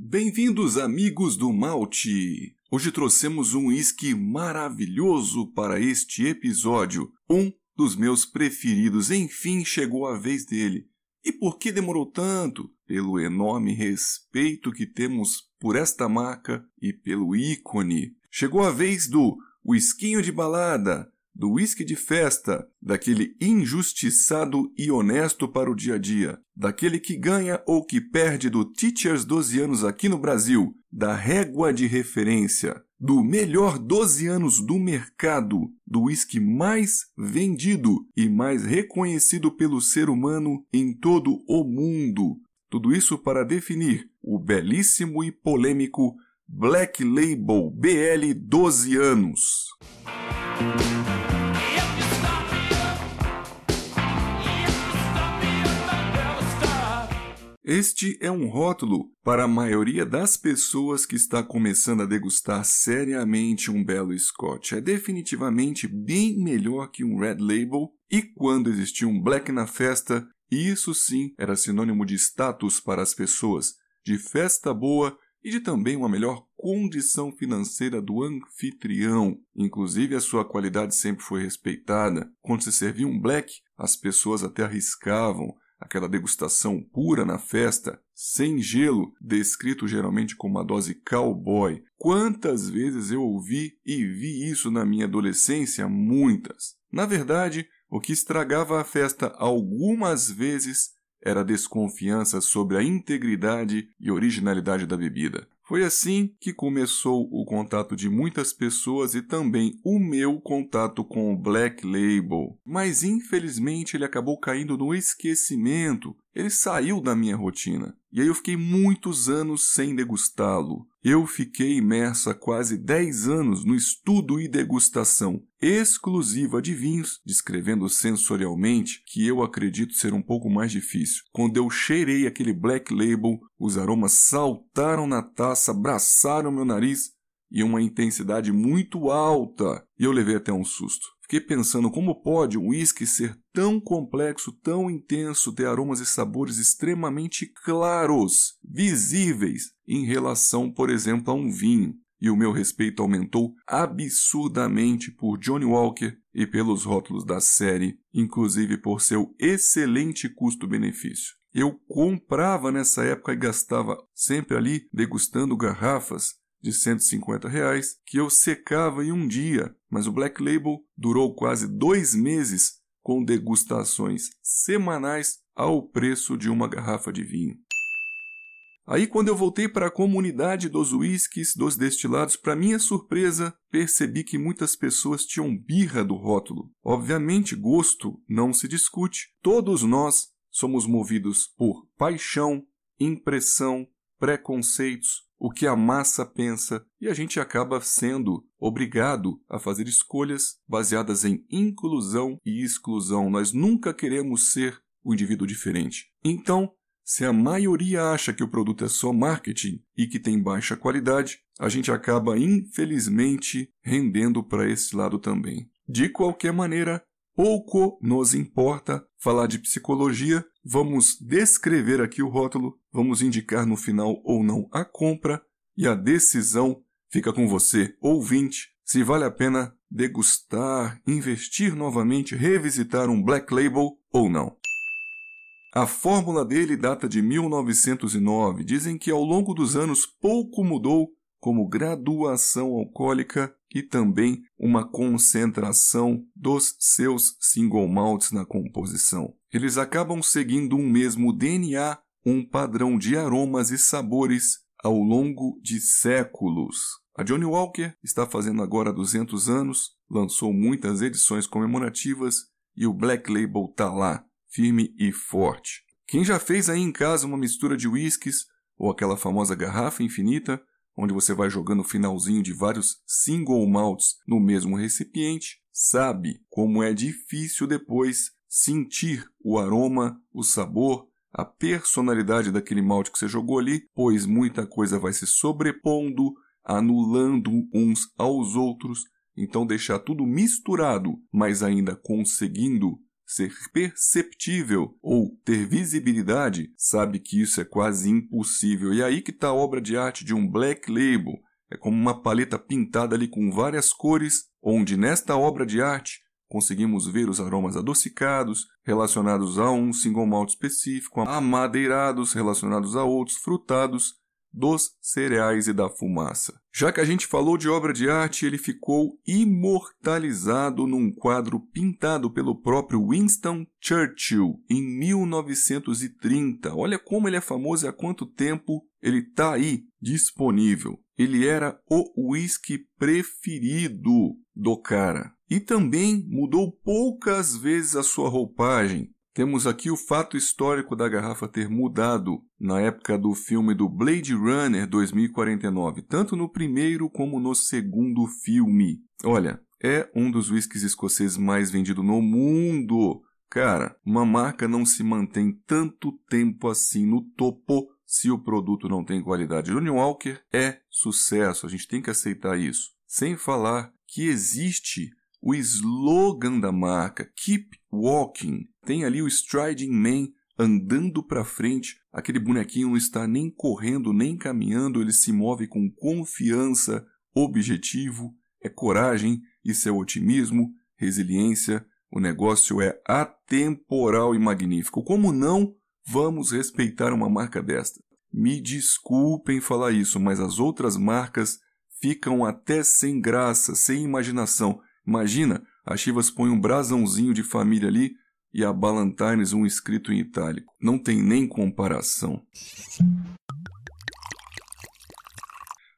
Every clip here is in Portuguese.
Bem-vindos, amigos do Malte! Hoje trouxemos um uísque maravilhoso para este episódio, um dos meus preferidos. Enfim, chegou a vez dele. E por que demorou tanto? Pelo enorme respeito que temos por esta marca e pelo ícone. Chegou a vez do whiskinho de balada, do whisky de festa, daquele injustiçado e honesto para o dia a dia, daquele que ganha ou que perde do Teachers 12 anos aqui no Brasil, da régua de referência, do melhor 12 anos do mercado, do whisky mais vendido e mais reconhecido pelo ser humano em todo o mundo. Tudo isso para definir o belíssimo e polêmico Black Label BL 12 anos. Este é um rótulo para a maioria das pessoas que está começando a degustar seriamente um belo Scotch. É definitivamente bem melhor que um Red Label e quando existia um Black na festa, isso sim era sinônimo de status para as pessoas, de festa boa e de também uma melhor condição financeira do anfitrião. Inclusive, a sua qualidade sempre foi respeitada. Quando se servia um black, as pessoas até arriscavam aquela degustação pura na festa, sem gelo, descrito geralmente como uma dose cowboy. Quantas vezes eu ouvi e vi isso na minha adolescência? Muitas. Na verdade, o que estragava a festa algumas vezes era a desconfiança sobre a integridade e originalidade da bebida. Foi assim que começou o contato de muitas pessoas e também o meu contato com o Black Label. Mas infelizmente ele acabou caindo no esquecimento. Ele saiu da minha rotina. E aí eu fiquei muitos anos sem degustá-lo. Eu fiquei imerso há quase 10 anos no estudo e degustação exclusiva de vinhos, descrevendo sensorialmente que eu acredito ser um pouco mais difícil. Quando eu cheirei aquele Black Label, os aromas saltaram na taça, abraçaram meu nariz e uma intensidade muito alta, e eu levei até um susto. Fiquei pensando como pode um whisky ser tão complexo, tão intenso, ter aromas e sabores extremamente claros, visíveis, em relação, por exemplo, a um vinho. E o meu respeito aumentou absurdamente por Johnny Walker e pelos rótulos da série, inclusive por seu excelente custo-benefício. Eu comprava nessa época e gastava sempre ali degustando garrafas de 150 reais que eu secava em um dia, mas o Black Label durou quase dois meses com degustações semanais ao preço de uma garrafa de vinho. Aí, quando eu voltei para a comunidade dos whiskies, dos destilados, para minha surpresa, percebi que muitas pessoas tinham birra do rótulo. Obviamente, gosto não se discute. Todos nós somos movidos por paixão, impressão, preconceitos, o que a massa pensa, e a gente acaba sendo obrigado a fazer escolhas baseadas em inclusão e exclusão. Nós nunca queremos ser o indivíduo diferente. Então, se a maioria acha que o produto é só marketing e que tem baixa qualidade, a gente acaba infelizmente rendendo para esse lado também. De qualquer maneira, pouco nos importa falar de psicologia, vamos descrever aqui o rótulo, vamos indicar no final ou não a compra e a decisão fica com você, ouvinte, se vale a pena degustar, investir novamente, revisitar um Black Label ou não. A fórmula dele data de 1909. Dizem que ao longo dos anos pouco mudou como graduação alcoólica e também uma concentração dos seus single malts na composição. Eles acabam seguindo um mesmo DNA, um padrão de aromas e sabores ao longo de séculos. A Johnny Walker está fazendo agora 200 anos, lançou muitas edições comemorativas e o Black Label está lá, firme e forte. Quem já fez aí em casa uma mistura de whiskies ou aquela famosa garrafa infinita onde você vai jogando o finalzinho de vários single malts no mesmo recipiente, sabe como é difícil depois sentir o aroma, o sabor, a personalidade daquele malte que você jogou ali, pois muita coisa vai se sobrepondo, anulando uns aos outros. Então, deixar tudo misturado, mas ainda conseguindo ser perceptível ou ter visibilidade, sabe que isso é quase impossível. E aí que está a obra de arte de um black label. É como uma paleta pintada ali com várias cores, onde nesta obra de arte conseguimos ver os aromas adocicados relacionados a um single malt específico, amadeirados relacionados a outros, frutados dos cereais e da fumaça. Já que a gente falou de obra de arte, ele ficou imortalizado num quadro pintado pelo próprio Winston Churchill em 1930. Olha como ele é famoso e há quanto tempo ele está aí disponível. Ele era o whisky preferido do cara. E também mudou poucas vezes a sua roupagem. Temos aqui o fato histórico da garrafa ter mudado na época do filme do Blade Runner 2049, tanto no primeiro como no segundo filme. Olha, é um dos whiskies escoceses mais vendidos no mundo. Cara, uma marca não se mantém tanto tempo assim no topo se o produto não tem qualidade. Johnny Walker é sucesso, a gente tem que aceitar isso. Sem falar que existe o slogan da marca, Keep Walking. Tem ali o Striding Man andando para frente. Aquele bonequinho não está nem correndo, nem caminhando, ele se move com confiança, objetivo, é coragem, isso é otimismo, resiliência. O negócio é atemporal e magnífico. Como não vamos respeitar uma marca desta? Me desculpem falar isso, mas as outras marcas ficam até sem graça, sem imaginação. Imagina, a Chivas põe um brasãozinho de família ali e a Ballantines um escrito em itálico. Não tem nem comparação.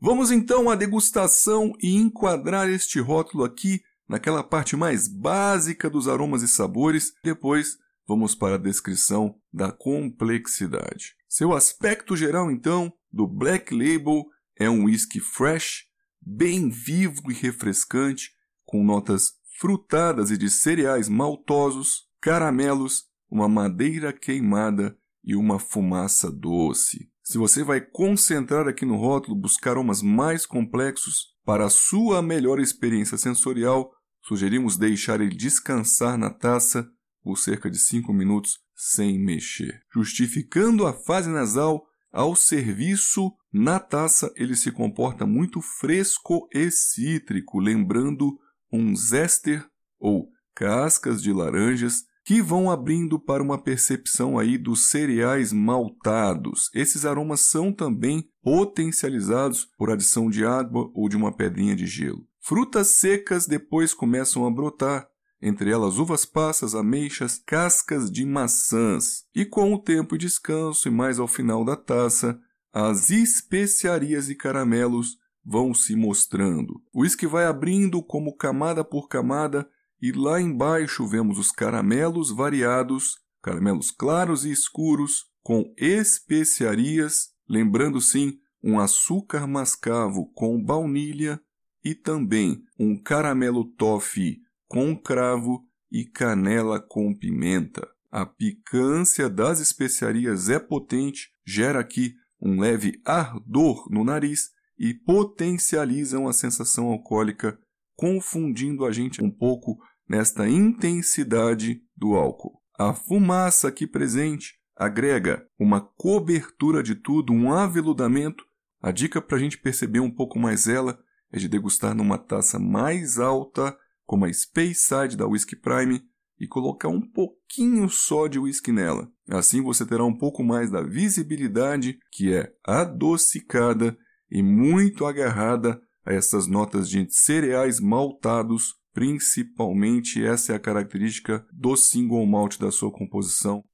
Vamos então à degustação e enquadrar este rótulo aqui naquela parte mais básica dos aromas e sabores. Depois vamos para a descrição da complexidade. Seu aspecto geral, então, do Black Label é um whisky fresh, bem vivo e refrescante, com notas frutadas e de cereais maltosos, caramelos, uma madeira queimada e uma fumaça doce. Se você vai concentrar aqui no rótulo, buscar aromas mais complexos para a sua melhor experiência sensorial, sugerimos deixar ele descansar na taça por cerca de 5 minutos sem mexer. Justificando a fase nasal, ao serviço na taça ele se comporta muito fresco e cítrico, lembrando um zester ou cascas de laranjas que vão abrindo para uma percepção aí dos cereais maltados. Esses aromas são também potencializados por adição de água ou de uma pedrinha de gelo. Frutas secas depois começam a brotar, entre elas uvas passas, ameixas, cascas de maçãs. E com o tempo e descanso e mais ao final da taça, as especiarias e caramelos vão se mostrando. O uísque vai abrindo como camada por camada e lá embaixo vemos os caramelos variados, caramelos claros e escuros com especiarias, lembrando sim um açúcar mascavo com baunilha e também um caramelo toffee com cravo e canela com pimenta. A picância das especiarias é potente, gera aqui um leve ardor no nariz e potencializam a sensação alcoólica, confundindo a gente um pouco nesta intensidade do álcool. A fumaça aqui presente agrega uma cobertura de tudo, um aveludamento. A dica para a gente perceber um pouco mais ela é de degustar numa taça mais alta, como a Space Side da Whisky Prime, e colocar um pouquinho só de whisky nela. Assim você terá um pouco mais da visibilidade, que é adocicada e muito agarrada a essas notas de cereais maltados, principalmente essa é a característica do single malt da sua composição.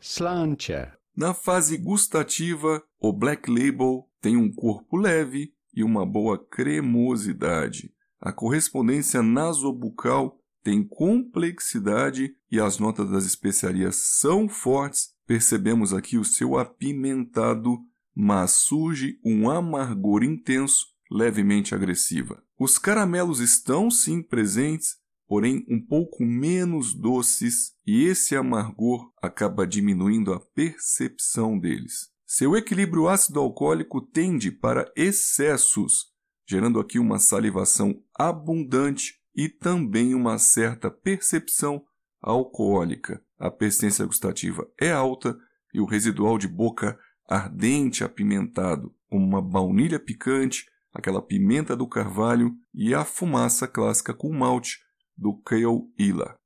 Slancher. Na fase gustativa, o Black Label tem um corpo leve e uma boa cremosidade. A correspondência nasobucal tem complexidade e as notas das especiarias são fortes. Percebemos aqui o seu apimentado mas surge um amargor intenso, levemente agressiva. Os caramelos estão sim presentes, porém um pouco menos doces, e esse amargor acaba diminuindo a percepção deles. Seu equilíbrio ácido-alcoólico tende para excessos, gerando aqui uma salivação abundante e também uma certa percepção alcoólica, a persistência gustativa é alta e o residual de boca ardente apimentado, como uma baunilha picante, aquela pimenta do carvalho e a fumaça clássica com malte do Kale Ila.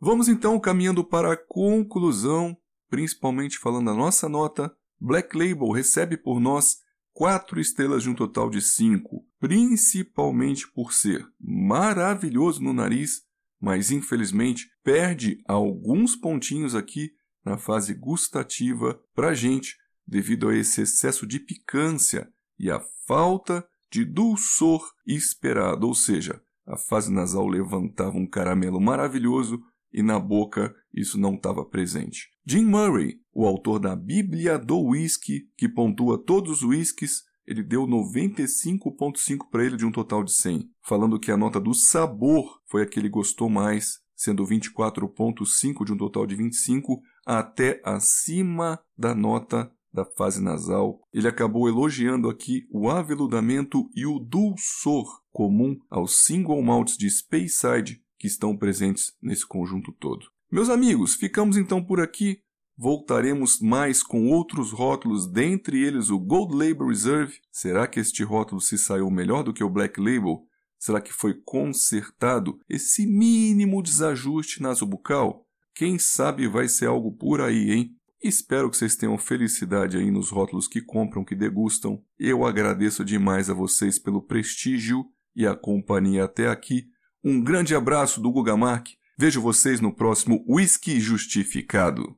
Vamos então caminhando para a conclusão, principalmente falando da nossa nota. Black Label recebe por nós quatro estrelas de um total de cinco, principalmente por ser maravilhoso no nariz, mas infelizmente perde alguns pontinhos aqui na fase gustativa para a gente, devido a esse excesso de picância e a falta de dulçor esperado, ou seja, a fase nasal levantava um caramelo maravilhoso e na boca isso não estava presente. Jim Murray, o autor da Bíblia do Whisky, que pontua todos os whiskies, ele deu 95,5 para ele de um total de 100, falando que a nota do sabor foi a que ele gostou mais, sendo 24,5 de um total de 25, até acima da nota da fase nasal. Ele acabou elogiando aqui o aveludamento e o dulçor comum aos single malts de Speyside que estão presentes nesse conjunto todo. Meus amigos, ficamos então por aqui. Voltaremos mais com outros rótulos, dentre eles o Gold Label Reserve. Será que este rótulo se saiu melhor do que o Black Label? Será que foi consertado esse mínimo desajuste nasobucal? Quem sabe vai ser algo por aí, hein? Espero que vocês tenham felicidade aí nos rótulos que compram, que degustam. Eu agradeço demais a vocês pelo prestígio e a companhia até aqui. Um grande abraço do Guga Mark. Vejo vocês no próximo Whisky Justificado.